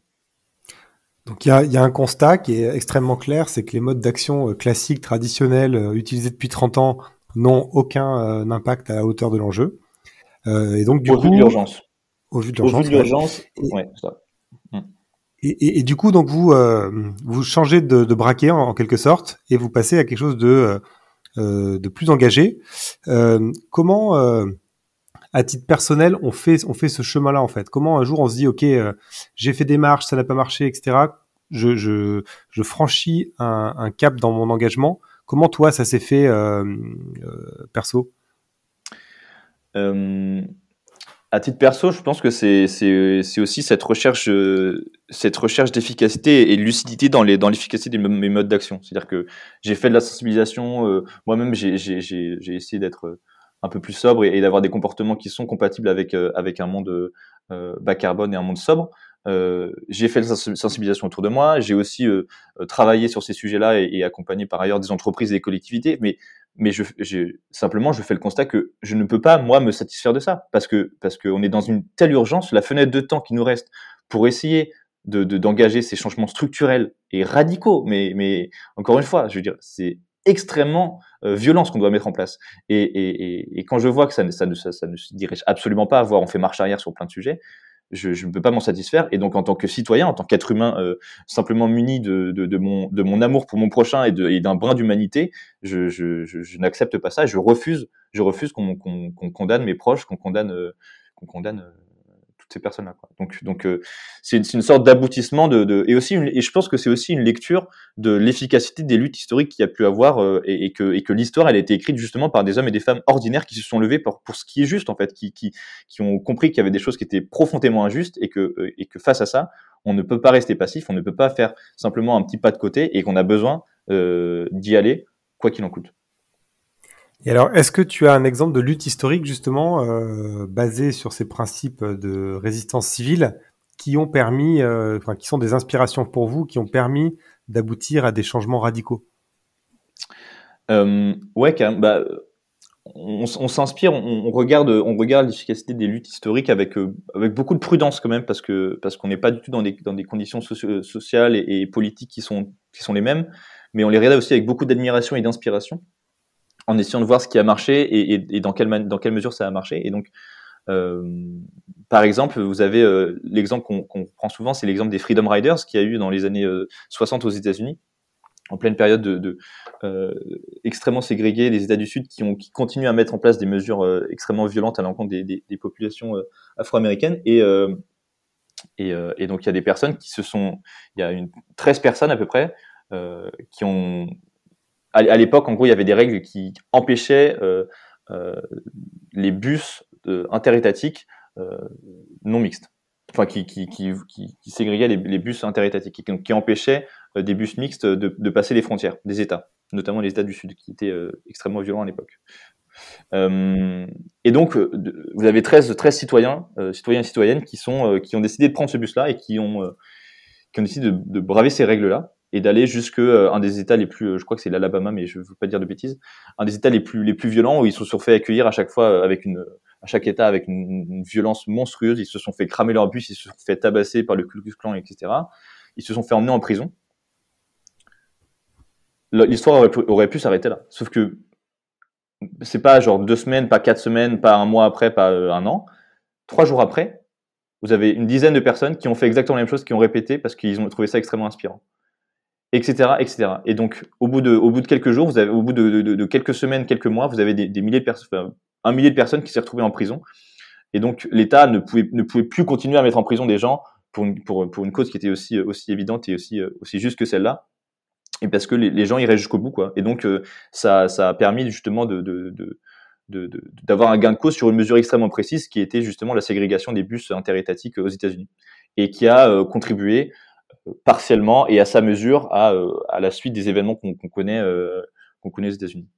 Speaker 4: Donc il y a, y a un constat qui est extrêmement clair, c'est que les modes d'action euh, classiques, traditionnels, euh, utilisés depuis 30 ans, n'ont aucun euh, impact à la hauteur de l'enjeu. Euh, et donc du
Speaker 5: Au
Speaker 4: coup,
Speaker 5: vu de l'urgence.
Speaker 4: au vu de
Speaker 5: Au vu
Speaker 4: l'urgence, ouais. Et-. Et, du coup, donc vous euh, vous changez de, de braquet en, en quelque sorte et vous passez à quelque chose de euh, euh, de plus engagé. Euh, comment, euh, à titre personnel, on fait on fait ce chemin-là en fait Comment un jour on se dit ok, euh, j'ai fait des marches, ça n'a pas marché, etc. Je je, franchis un, cap dans mon engagement. Comment toi ça s'est fait euh, euh, perso?
Speaker 5: À titre perso, je pense que c'est aussi cette recherche cette recherche d'efficacité et de lucidité dans dans l'efficacité de mes modes d'action. C'est-à-dire que j'ai fait de la sensibilisation. Moi-même, j'ai essayé d'être un peu plus sobre et, d'avoir des comportements qui sont compatibles avec euh, avec un monde euh, bas carbone et un monde sobre. Euh, j'ai fait de la sens- sensibilisation autour de moi. J'ai aussi euh, euh, travaillé sur ces sujets-là et, accompagné par ailleurs des entreprises et des collectivités. Mais mais je, simplement, je fais le constat que je ne peux pas, moi, me satisfaire de ça, parce que parce qu'on est dans une telle urgence, la fenêtre de temps qui nous reste pour essayer de de- d'engager ces changements structurels et radicaux. Mais mais encore une fois, je veux dire, c'est extrêmement euh, violent ce qu'on doit mettre en place. Et, et, et, quand je vois que ça, ça, ça, ça ne se dirige absolument pas, voire on fait marche arrière sur plein de sujets, je, ne peux pas m'en satisfaire. Et donc, en tant que citoyen, en tant qu'être humain, euh, simplement muni de, de, de, mon, de mon amour pour mon prochain et, et d'un brin d'humanité, je, je, je, n'accepte pas ça. Je refuse, je refuse qu'on condamne mes proches, qu'on condamne, euh, qu'on condamne euh, ces personnes-là. Donc, donc euh, c'est une, une, sorte d'aboutissement de, et aussi et je pense que c'est aussi une lecture de l'efficacité des luttes historiques qu'il y a pu avoir euh, et, que, et que l'histoire elle a été écrite justement par des hommes et des femmes ordinaires qui se sont levés pour, pour ce qui est juste en fait, qui, qui, qui ont compris qu'il y avait des choses qui étaient profondément injustes et que, euh, et que face à ça, on ne peut pas rester passif, on ne peut pas faire simplement un petit pas de côté et qu'on a besoin d'y aller quoi qu'il en coûte.
Speaker 4: Et alors, est-ce que tu as un exemple de lutte historique justement euh, basée sur ces principes de résistance civile qui ont permis, euh, enfin, qui sont des inspirations pour vous, qui ont permis d'aboutir à des changements radicaux?
Speaker 5: Euh, Ouais, quand même. Bah, on, s'inspire, on, regarde, on regarde l'efficacité des luttes historiques avec avec beaucoup de prudence quand même, parce que parce qu'on n'est pas du tout dans des dans des conditions sociales et, et politiques qui sont qui sont les mêmes, mais on les regarde aussi avec beaucoup d'admiration et d'inspiration en essayant de voir ce qui a marché et, dans, quelle dans quelle mesure ça a marché. Et donc, euh, par exemple, vous avez euh, l'exemple qu'on qu prend souvent, c'est l'exemple des Freedom Riders qui a eu dans les années euh, 60 aux États-Unis, en pleine période de, euh, extrêmement ségrégée, les États du Sud qui, ont, qui continuent à mettre en place des mesures euh, extrêmement violentes à l'encontre des, des, des, populations euh, afro-américaines. Et, et, et, donc, il y a des personnes qui se sont, il y a une 13 personnes à peu près qui ont à, l'époque, en gros, il y avait des règles qui empêchaient euh, euh, les bus euh, interétatiques non mixtes, enfin qui, qui, ségrégaient les, bus interétatiques, qui, qui empêchaient des bus mixtes de, passer les frontières des États, notamment les États du Sud, qui étaient extrêmement violents à l'époque. et donc, vous avez 13, 13 citoyens, citoyens et citoyennes qui, ont décidé de prendre ce bus-là et qui ont, décidé de braver ces règles-là et d'aller jusque euh, un des États les plus, euh, je crois que c'est l'Alabama, mais je veux pas dire de bêtises, un des États les plus les plus violents où ils se sont fait accueillir à chaque fois euh, avec à chaque État avec une, violence monstrueuse. Ils se sont fait cramer leur bus, ils se sont fait tabasser par le Ku Klux Klan, etc. Ils se sont fait emmener en prison. L'histoire aurait, aurait pu s'arrêter là, sauf que c'est pas genre deux semaines, pas quatre semaines, pas un mois après, pas un an. Trois jours après, vous avez une dizaine de personnes qui ont fait exactement la même chose, qui ont répété parce qu'ils ont trouvé ça extrêmement inspirant etc.. Et donc, au bout de, au bout de quelques jours, vous avez, au bout de, quelques semaines, quelques mois, vous avez des, milliers de personnes, un millier de personnes qui s'est retrouvées en prison. Et donc, l'État ne pouvait, ne pouvait plus continuer à mettre en prison des gens pour une, pour, pour une cause qui était aussi, aussi évidente et aussi, aussi juste que celle-là. Et parce que les, gens iraient jusqu'au bout, quoi. Et donc, euh, ça, ça a permis justement de, de, de d'avoir un gain de cause sur une mesure extrêmement précise qui était justement la ségrégation des bus interétatiques aux États-Unis et qui a euh, contribué partiellement et à sa mesure à, euh, à la suite des événements qu'on qu connaît, euh, qu'on connaît aux États-Unis.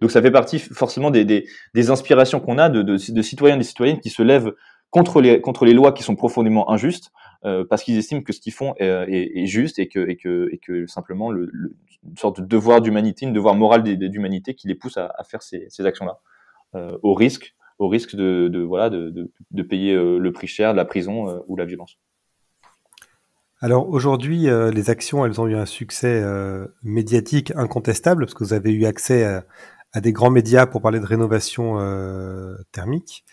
Speaker 5: Donc ça fait partie forcément des, des, des inspirations qu'on a de, de, de, citoyens et des citoyennes qui se lèvent contre les, contre les lois qui sont profondément injustes euh, parce qu'ils estiment que ce qu'ils font est, est, est, juste et que, et que, et que simplement le, le, une sorte de devoir d'humanité, une devoir moral d'humanité qui les pousse à, à faire ces, ces actions-là euh, au risque au risque de, de voilà de, de, de payer euh, le prix cher de la prison euh, ou la violence.
Speaker 4: Alors aujourd'hui, euh, les actions, elles ont eu un succès euh, médiatique incontestable parce que vous avez eu accès à, des grands médias pour parler de rénovation euh, thermique.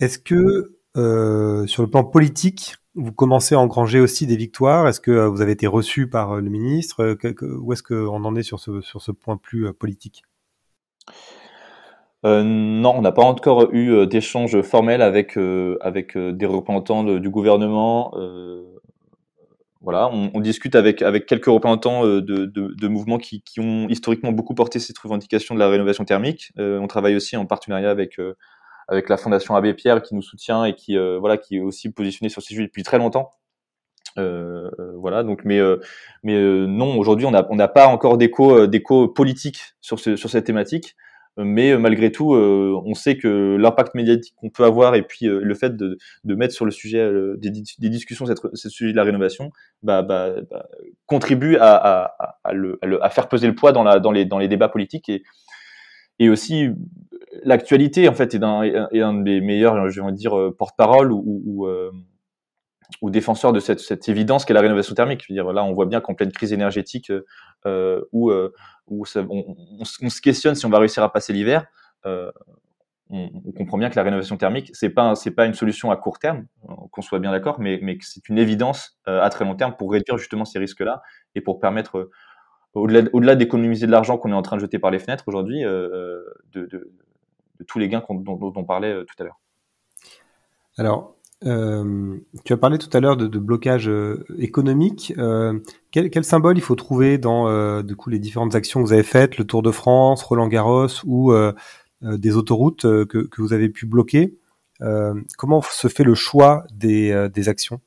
Speaker 4: Est-ce que euh, sur le plan politique, vous commencez à engranger aussi des victoires? Est-ce que euh, vous avez été reçu par le ministre? Où est-ce qu'on en est sur ce, sur ce point plus politique?
Speaker 5: Euh, non, on n'a pas encore eu d'échanges formels avec, euh, avec des représentants du gouvernement. Euh, voilà, on, on, discute avec, avec quelques représentants euh, de, de, de mouvements qui, qui, ont historiquement beaucoup porté cette revendication de la rénovation thermique. Euh, on travaille aussi en partenariat avec, euh, avec la Fondation Abbé Pierre qui nous soutient et qui, euh, voilà, qui est aussi positionnée sur ces sujets depuis très longtemps. Euh, voilà, donc, mais, mais non, aujourd'hui, on n'a on pas encore d'écho, d'écho politique sur, ce, sur cette thématique mais euh, malgré tout, euh, on sait que l'impact médiatique qu'on peut avoir et puis euh, le fait de, de, mettre sur le sujet des, des, discussions cette, ce sujet de la rénovation bah, bah, bah, contribue à, à, à, le, à, faire peser le poids dans, la, dans, les, dans les débats politiques et, et aussi l'actualité en fait est un, est un des meilleurs, je vais dire, porte-parole ou, ou, ou défenseur de cette, évidence qu'est la rénovation thermique. Je veux dire, là, on voit bien qu'en pleine crise énergétique, euh, où, euh, où ça, on, se questionne si on va réussir à passer l'hiver, euh, on, comprend bien que la rénovation thermique, c'est pas pas une solution à court terme, qu'on soit bien d'accord, mais, mais c'est une évidence à très long terme pour réduire justement ces risques-là et pour permettre au-delà, d'économiser de l'argent qu'on est en train de jeter par les fenêtres aujourd'hui, euh, de, tous les gains dont, dont, on parlait tout à l'heure.
Speaker 4: Alors, euh, tu as parlé tout à l'heure de, blocage euh, économique. Euh, quel, symbole il faut trouver dans du coup les différentes actions que vous avez faites, le Tour de France, Roland Garros ou des autoroutes que, vous avez pu bloquer Comment se fait le choix des actions?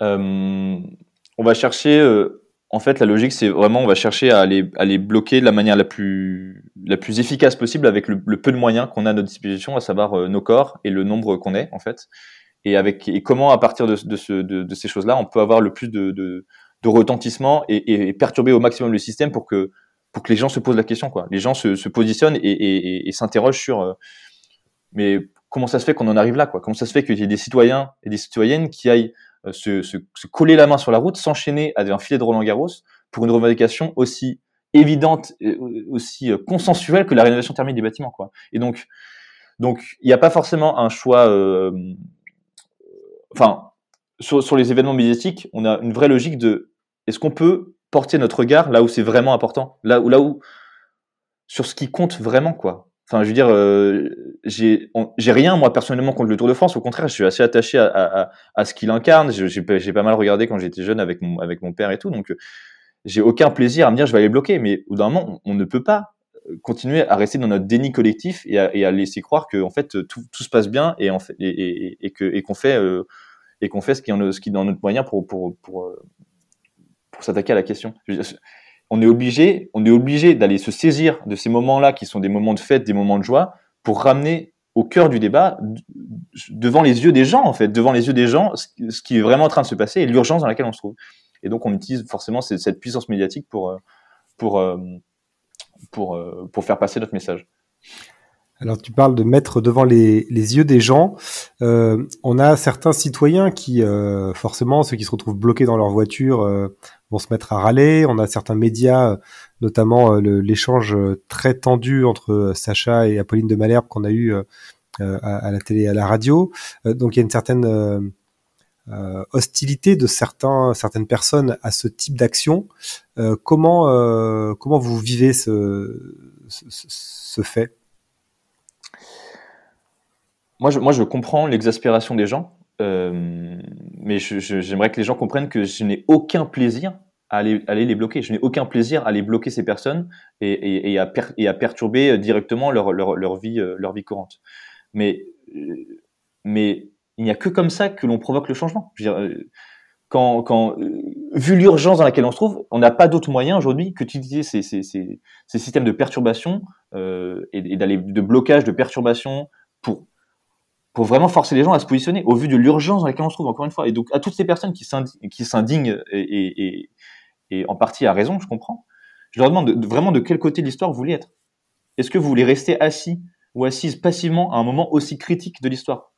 Speaker 5: On va chercher en fait, la logique, c'est vraiment, on va chercher à les, à les bloquer de la manière la plus, la plus efficace possible avec le, peu de moyens qu'on a à notre disposition, à savoir euh, nos corps et le nombre qu'on est, en fait. Et, avec, et comment, à partir de, de, ce, de, ces choses-là, on peut avoir le plus de, de, retentissement et, et, perturber au maximum le système pour que, pour que les gens se posent la question, quoi. Les gens se, se positionnent et, et, s'interrogent sur, euh, mais comment ça se fait qu'on en arrive là, quoi? Comment ça se fait qu'il y ait des citoyens et des citoyennes qui aillent se, se, se, coller la main sur la route, s'enchaîner à un filet de Roland Garros pour une revendication aussi évidente, aussi euh, consensuelle que la rénovation thermique des bâtiments. Quoi. Et donc, donc il n'y a pas forcément un choix. Euh, enfin, sur, sur, les événements médiatiques, on a une vraie logique de est-ce qu'on peut porter notre regard là où c'est vraiment important, là où, là où sur ce qui compte vraiment, quoi. Enfin, je veux dire, euh, j'ai rien moi personnellement contre le Tour de France. Au contraire, je suis assez attaché à, ce qu'il incarne. J'ai pas mal regardé quand j'étais jeune avec mon père et tout. Donc, j'ai aucun plaisir à me dire je vais aller bloquer. Mais au d'un moment, on, ne peut pas continuer à rester dans notre déni collectif et à, laisser croire que en fait tout, se passe bien et qu'on fait euh, ce qui est dans notre moyen pour s'attaquer à la question. On est obligé, on est obligé d'aller se saisir de ces moments-là qui sont des moments de fête, des moments de joie, pour ramener au cœur du débat, devant les yeux des gens en fait, devant les yeux des gens, ce qui est vraiment en train de se passer et l'urgence dans laquelle on se trouve. Et donc on utilise forcément cette puissance médiatique pour euh, pour euh, pour euh, pour faire passer notre message.
Speaker 4: Alors tu parles de mettre devant les, les yeux des gens. Euh, on a certains citoyens qui, euh, forcément, ceux qui se retrouvent bloqués dans leur voiture, euh, vont se mettre à râler. On a certains médias, notamment l'échange très tendu entre Sacha et Apolline de Malherbe qu'on a eu à, à, la télé et à la radio. donc il y a une certaine hostilité de certains, certaines personnes à ce type d'action. comment, comment vous vivez ce, ce, ce fait?
Speaker 5: Moi je, moi, je comprends l'exaspération des gens, euh, mais j'aimerais que les gens comprennent que je n'ai aucun plaisir à aller, aller les bloquer. Je n'ai aucun plaisir à aller bloquer ces personnes et, et, à, à, perturber directement leur, leur, leur, vie, euh, leur vie courante. Mais, euh, mais il n'y a que comme ça que l'on provoque le changement. Euh, quand, quand, vu l'urgence dans laquelle on se trouve, on n'a pas d'autre moyen aujourd'hui que d'utiliser ces, ces, ces, systèmes de perturbation euh, et, et d'aller de blocage, de perturbation pour pour vraiment forcer les gens à se positionner au vu de l'urgence dans laquelle on se trouve, encore une fois. Et donc, à toutes ces personnes qui s'indignent et, en partie à raison, je comprends, je leur demande de, vraiment de quel côté de l'histoire vous voulez être. Est-ce que vous voulez rester assis ou assise passivement à un moment aussi critique de l'histoire?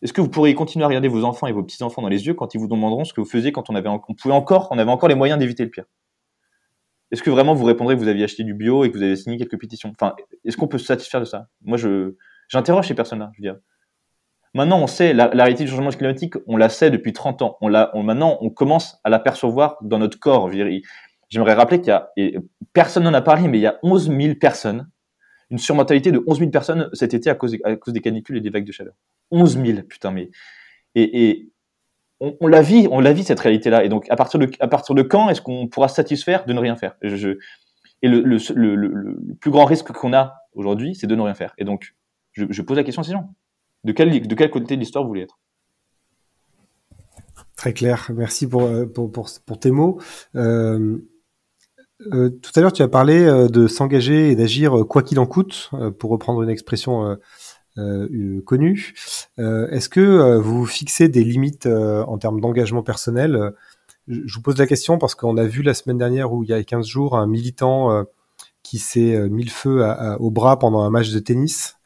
Speaker 5: Est-ce que vous pourriez continuer à regarder vos enfants et vos petits-enfants dans les yeux quand ils vous demanderont ce que vous faisiez quand on avait, on pouvait encore, on avait encore les moyens d'éviter le pire? Est-ce que vraiment vous répondrez que vous aviez acheté du bio et que vous avez signé quelques pétitions? Enfin, est-ce qu'on peut se satisfaire de ça? Moi, je, j'interroge ces personnes-là. Je veux dire, Maintenant, on sait, la, la, réalité du changement climatique, on la sait depuis 30 ans. On l'a, maintenant, on commence à l'apercevoir dans notre corps. J'aimerais rappeler qu'il y a, personne n'en a parlé, mais il y a 11 000 personnes, une surmortalité de 11 000 personnes cet été à cause, des canicules et des vagues de chaleur. 11 000, putain, mais, et, on, la vit, on la vit cette réalité-là. Et donc, à partir de, à partir de quand est-ce qu'on pourra satisfaire de ne rien faire? Et le, le, plus grand risque qu'on a aujourd'hui, c'est de ne rien faire. Et donc, je, je pose la question à ces gens. De quel, côté de l'histoire vous voulez être?
Speaker 4: Très clair, merci pour, euh, tes mots. Euh, euh, tout à l'heure, tu as parlé de s'engager et d'agir quoi qu'il en coûte, pour reprendre une expression connue. Est-ce que vous fixez des limites en termes d'engagement personnel? Je vous pose la question parce qu'on a vu la semaine dernière, ou il y a 15 jours, un militant qui s'est mis le feu au bras pendant un match de tennis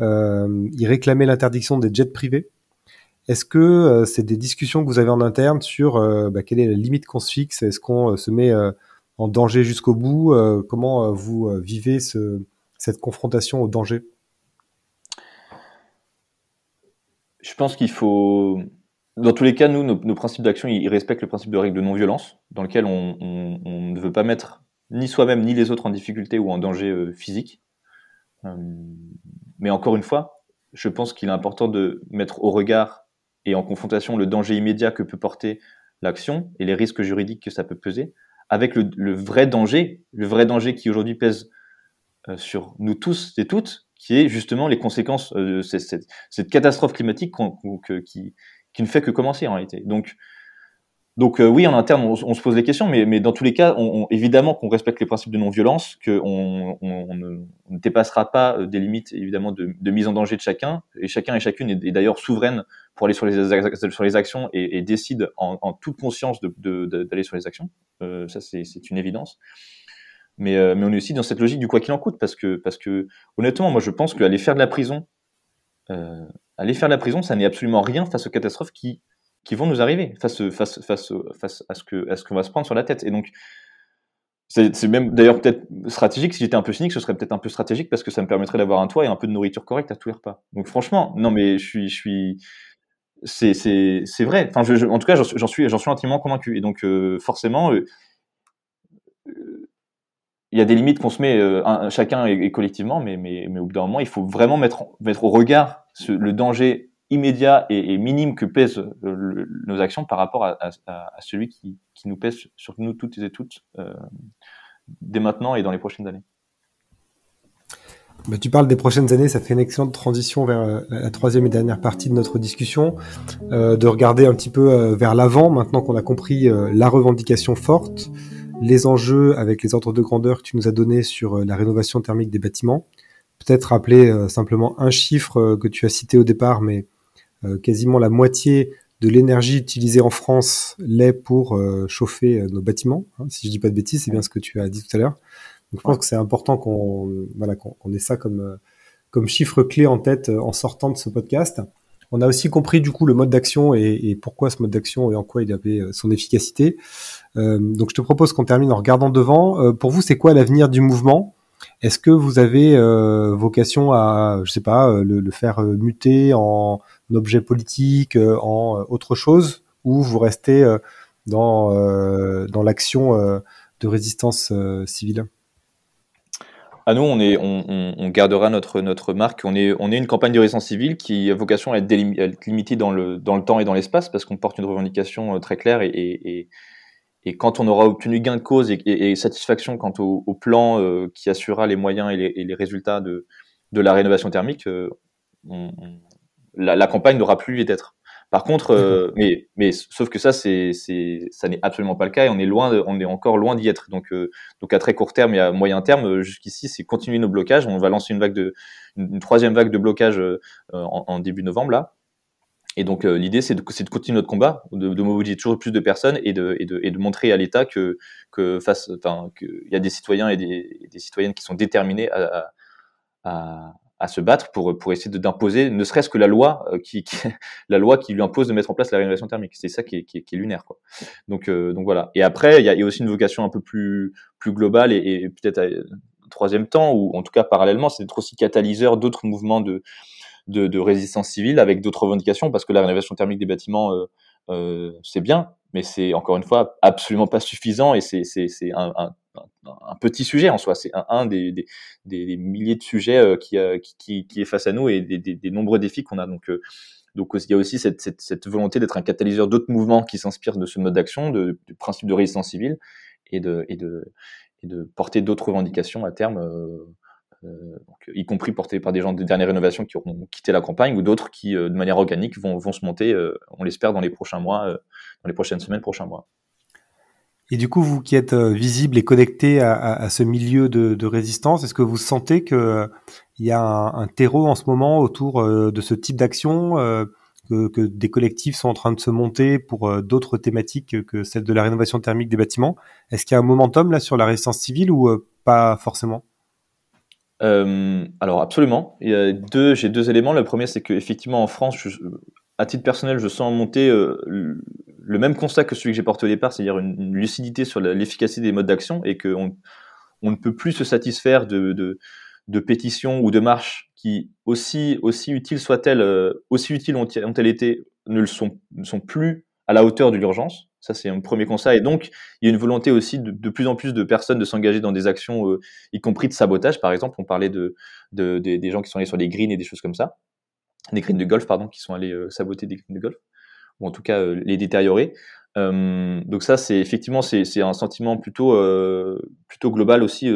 Speaker 4: il réclamait l'interdiction des jets privés. Est-ce que c'est des discussions que vous avez en interne sur bah, quelle est la limite qu'on se fixe? Est-ce qu'on se met en danger jusqu'au bout? Comment vous vivez ce, cette confrontation au danger?
Speaker 5: Je pense qu'il faut dans tous les cas, nous, nos, principes d'action, ils, respectent le principe de règle de non-violence, dans lequel on, ne veut pas mettre ni soi-même ni les autres en difficulté ou en danger euh, physique. Euh, mais encore une fois, je pense qu'il est important de mettre au regard et en confrontation le danger immédiat que peut porter l'action et les risques juridiques que ça peut peser, avec le, vrai danger, le vrai danger qui aujourd'hui pèse euh, sur nous tous et toutes, qui est justement les conséquences de cette, catastrophe climatique qui, qui ne fait que commencer en réalité. Donc, donc euh, oui, en interne, on, se pose des questions, mais, mais dans tous les cas, on, évidemment qu'on respecte les principes de non-violence, qu'on on, ne, dépassera pas euh, des limites évidemment de, de, mise en danger de chacun, et chacun et chacune est, d'ailleurs souveraine pour aller sur les, sur les actions et, décide en, toute conscience d'aller de, de, sur les actions. Euh, ça, c'est une évidence. Mais, mais on est aussi dans cette logique du quoi qu'il en coûte, parce que, parce que honnêtement, moi je pense qu'aller faire de la prison, aller faire la prison, ça n'est absolument rien face aux catastrophes qui, qui vont nous arriver, face, face, face, face à ce qu'on va se prendre sur la tête. Et donc, c'est même d'ailleurs peut-être stratégique. Si j'étais un peu cynique, ce serait peut-être un peu stratégique parce que ça me permettrait d'avoir un toit et un peu de nourriture correcte à tous les repas. Donc franchement, non mais je suis, je suis, c'est vrai. Enfin, en tout cas, j'en suis suis intimement convaincu. Et donc euh, forcément, euh, il y a des limites qu'on se met euh, chacun et, collectivement, mais, mais, mais au bout d'un moment, il faut vraiment mettre, mettre au regard le danger immédiat et, minime que pèsent euh, nos actions par rapport à, celui qui, nous pèse sur nous toutes et toutes euh, dès maintenant et dans les prochaines années.
Speaker 4: Bah, tu parles des prochaines années, ça fait une excellente transition vers la troisième et dernière partie de notre discussion, de regarder un petit peu vers l'avant, maintenant qu'on a compris la revendication forte, les enjeux avec les ordres de grandeur que tu nous as donnés sur euh, la rénovation thermique des bâtiments. Peut-être rappeler euh, simplement un chiffre euh, que tu as cité au départ, mais quasiment la moitié de l'énergie utilisée en France l'est pour chauffer nos bâtiments. Hein, si je dis pas de bêtises, c'est bien ce que tu as dit tout à l'heure. Donc je pense que c'est important qu'on voilà qu'on ait ça comme comme chiffre clé en tête en sortant de ce podcast. On a aussi compris du coup le mode d'action et, et, pourquoi ce mode d'action et en quoi il avait son efficacité. Euh, donc je te propose qu'on termine en regardant devant. Euh, pour vous, c'est quoi l'avenir du mouvement? Est-ce que vous avez euh, vocation à, je sais pas, le, le faire muter en objet politique, en autre chose, ou vous restez dans dans l'action de résistance civile?
Speaker 5: À nous, on, est, on, on, gardera notre, notre marque. On est, on est une campagne de résistance civile qui a vocation à être, limitée dans le, dans le temps et dans l'espace parce qu'on porte une revendication très claire et, et, et quand on aura obtenu gain de cause et, satisfaction quant au, plan euh, qui assurera les moyens et les, résultats de, de, la rénovation thermique, euh, la, campagne n'aura plus lieu d'être. Par contre, euh, mais, mais sauf que ça, c'est, ça n'est absolument pas le cas et on est loin, on est encore loin d'y être. Donc, donc à très court terme et à moyen terme, jusqu'ici, c'est continuer nos blocages. On va lancer une vague de, une, troisième vague de blocage en, en, début novembre là. Et donc euh, l'idée, c'est de, de, continuer notre combat, de, de, mobiliser toujours plus de personnes et de, et de, et de montrer à l'État que, que face, enfin, qu'il y a des citoyens et des, des, citoyennes qui sont déterminés à, à, à se battre pour, pour essayer d'imposer, ne serait-ce que la loi euh, qui, qui, <laughs> la loi qui lui impose de mettre en place la rénovation thermique. C'est ça qui est, qui est, qui est, lunaire, quoi. Donc, euh, donc voilà. Et après, il y a, y a, aussi une vocation un peu plus, plus globale et, et peut-être troisième temps, ou en tout cas parallèlement, c'est d'être aussi catalyseur d'autres mouvements de de, de résistance civile avec d'autres revendications, parce que la rénovation thermique des bâtiments, euh, euh, c'est bien, mais c'est encore une fois absolument pas suffisant et c'est un, un, un, petit sujet en soi. C'est un, des, milliers de sujets euh, qui, euh, qui, qui, est face à nous et des, nombreux défis qu'on a. Donc, euh, donc il y a aussi cette, volonté d'être un catalyseur d'autres mouvements qui s'inspirent de ce mode d'action, du principe de résistance civile et de, porter d'autres revendications à terme. Y compris portés par des gens de dernière rénovation qui auront quitté la campagne ou d'autres qui, de manière organique, vont, se monter, on l'espère, dans les prochains mois, dans les prochaines semaines, prochains mois.
Speaker 4: Et du coup, vous qui êtes visible et connecté à, ce milieu de, résistance, est-ce que vous sentez qu'il y a un, terreau en ce moment autour de ce type d'action, que, que, des collectifs sont en train de se monter pour d'autres thématiques que celle de la rénovation thermique des bâtiments? Est-ce qu'il y a un momentum là sur la résistance civile ou pas forcément?
Speaker 5: Euh, alors absolument. Il j'ai deux éléments. Le premier, c'est qu'effectivement en France, à titre personnel, je sens monter le même constat que celui que j'ai porté au départ, c'est-à-dire une, lucidité sur l'efficacité des modes d'action et qu'on on ne peut plus se satisfaire de, pétitions ou de marches qui, aussi, utiles soient-elles, aussi utiles ont-elles été, ne, le sont, ne sont plus à la hauteur de l'urgence. Ça, c'est un premier constat. Et donc, il y a une volonté aussi de, plus en plus de personnes de s'engager dans des actions, y compris de sabotage. Par exemple, on parlait de, de, des gens qui sont allés sur les greens et des choses comme ça des greens de golf, pardon, qui sont allés euh, saboter des greens de golf, ou en tout cas euh, les détériorer. Euh, donc ça, c'est effectivement c'est un sentiment plutôt plutôt global aussi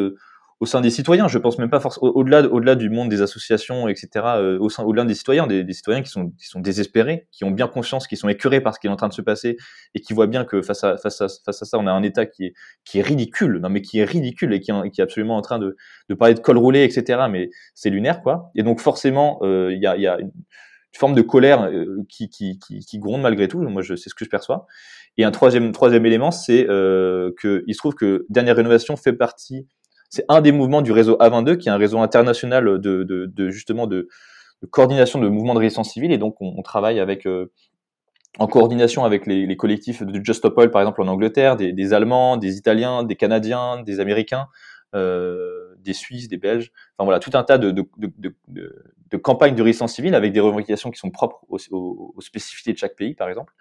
Speaker 5: au sein des citoyens. Je pense même pas forcément au-delà au-delà du monde des associations, etc. Euh, au sein au-delà des citoyens, des, des, citoyens qui sont qui sont désespérés, qui ont bien conscience, qui sont écœurés par ce qui est en train de se passer et qui voient bien que face à face à face à ça, on a un État qui est qui est ridicule, non mais qui est ridicule et qui, qui est absolument en train de de parler de col roulé, etc. Mais c'est lunaire quoi. Et donc forcément, euh, il y a y a une forme de colère euh, qui, qui, qui, qui, gronde malgré tout. Moi, c'est ce que je perçois. Et un troisième, troisième élément, c'est euh, que il se trouve que dernière rénovation fait partie c'est un des mouvements du réseau A22, qui est un réseau international de, justement de, coordination de mouvements de résistance civile. Et donc, on, travaille avec euh, en coordination avec les, collectifs de Just Stop Oil, par exemple en Angleterre, des, Allemands, des Italiens, des Canadiens, des Américains, euh, des Suisses, des Belges. Enfin voilà, tout un tas de, de, campagnes de résistance civile avec des revendications qui sont propres aux spécificités de chaque pays, par exemple.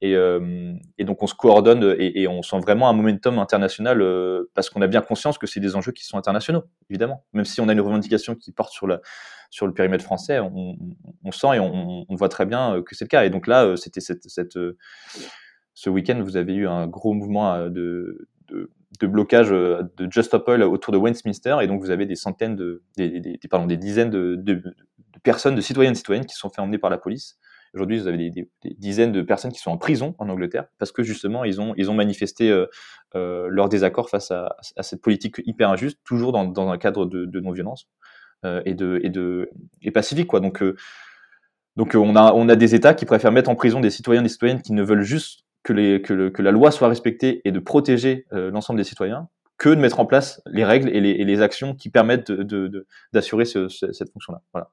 Speaker 5: Et, euh, et, donc on se coordonne et, on sent vraiment un momentum international euh, parce qu'on a bien conscience que c'est des enjeux qui sont internationaux, évidemment. Même si on a une revendication qui porte sur, la, sur le périmètre français, on, sent et on, voit très bien euh, que c'est le cas. Et donc là, c'était ce week-end, vous avez eu un gros mouvement de, de, blocage de Just Oil autour de Westminster, et donc vous avez des centaines de, des, des, dizaines de, de, personnes, de citoyennes citoyennes qui sont fait emmener par la police Aujourd'hui, vous avez des, dizaines de personnes qui sont en prison en Angleterre parce que justement, ils ont, manifesté euh, euh, leur désaccord face à, cette politique hyper injuste, toujours dans, un cadre de, non-violence euh, et, de, pacifique. Donc, on, a, on a des États qui préfèrent mettre en prison des citoyens et des citoyennes qui ne veulent juste que, la loi soit respectée et de protéger l'ensemble des citoyens que de mettre en place les règles et les, actions qui permettent d'assurer cette fonction-là. Voilà.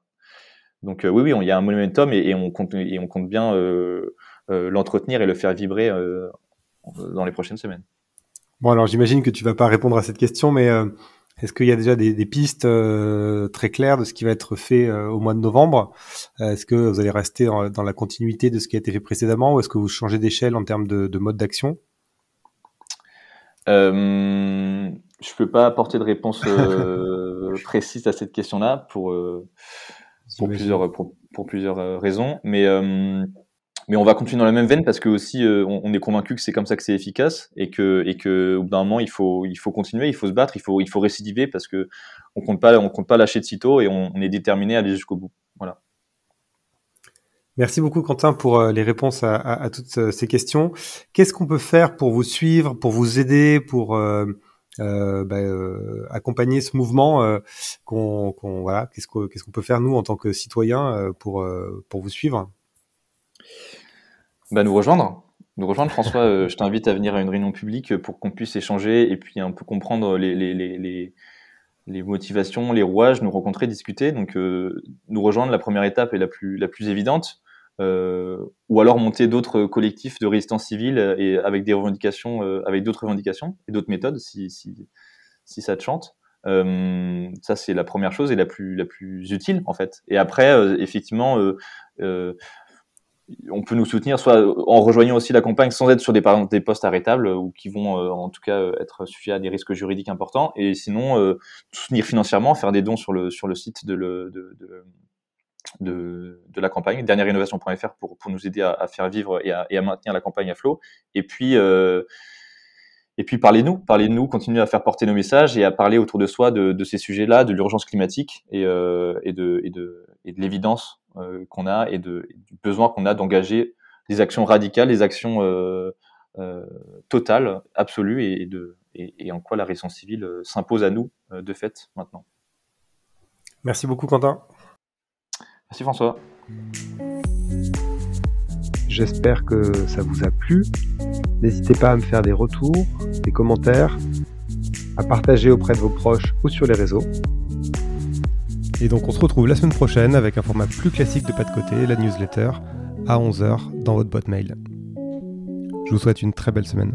Speaker 5: Donc euh, oui, oui, il y a un momentum et, et, on, compte, et on compte bien euh, euh, l'entretenir et le faire vibrer dans les prochaines semaines.
Speaker 4: Bon, alors j'imagine que tu vas pas répondre à cette question, mais est-ce qu'il y a déjà des, des pistes très claires de ce qui va être fait au mois de novembre? Est-ce que vous allez rester dans, dans, la continuité de ce qui a été fait précédemment ou est-ce que vous changez d'échelle en termes de, de mode d'action?
Speaker 5: Euh, Je peux pas apporter de réponse <laughs> précise à cette question-là pour pour plusieurs, pour, pour, plusieurs euh, raisons. Mais, euh, mais on va continuer dans la même veine parce que aussi euh, on, est convaincu que c'est comme ça que c'est efficace et que, et que au bout d'un moment il faut, il faut continuer, il faut se battre, il faut, il faut récidiver parce que on compte pas, on compte pas lâcher de sitôt et on, est déterminé à aller jusqu'au bout. Voilà.
Speaker 4: Merci beaucoup Quentin pour les réponses à, à, toutes ces questions. Qu'est-ce qu'on peut faire pour vous suivre, pour vous aider, pour euh, bah, euh, accompagner ce mouvement euh, qu'on voilà qu'est-ce qu'on peut faire nous en tant que citoyens pour pour vous suivre?
Speaker 5: Bah, nous rejoindre nous rejoindre François je t'invite à venir à une réunion publique pour qu'on puisse échanger et puis un peu comprendre les, les, les, les motivations, les rouages, nous rencontrer, discuter. Donc, nous rejoindre, la première étape est la plus, la plus évidente. Euh, ou alors monter d'autres collectifs de résistance civile et avec des revendications, euh, avec d'autres revendications et d'autres méthodes, si, si, si ça te chante. Euh, ça c'est la première chose et la plus la plus utile en fait. Et après, euh, effectivement, euh, on peut nous soutenir soit en rejoignant aussi la campagne sans être sur des, postes arrêtables ou qui vont en tout cas être sujets à des risques juridiques importants. Et sinon, soutenir financièrement, faire des dons sur le sur le site de de, la campagne, dernièreinnovation.fr pour, pour nous aider à, faire vivre et à, maintenir la campagne à flot. Et puis, euh, et puis parlez-nous, parlez-nous, continuez à faire porter nos messages et à parler autour de soi de, ces sujets-là, de l'urgence climatique et, euh, et, de, et, de, et de l'évidence euh, qu'on a et, de, du besoin qu'on a d'engager des actions radicales, des actions totales, absolues et, de, et, en quoi la résistance civile s'impose à nous de fait maintenant.
Speaker 4: Merci beaucoup Quentin.
Speaker 5: Merci François.
Speaker 4: J'espère que ça vous a plu. N'hésitez pas à me faire des retours, des commentaires, à partager auprès de vos proches ou sur les réseaux. Et donc on se retrouve la semaine prochaine avec un format plus classique de pas de côté, la newsletter, à 11h dans votre boîte mail. Je vous souhaite une très belle semaine.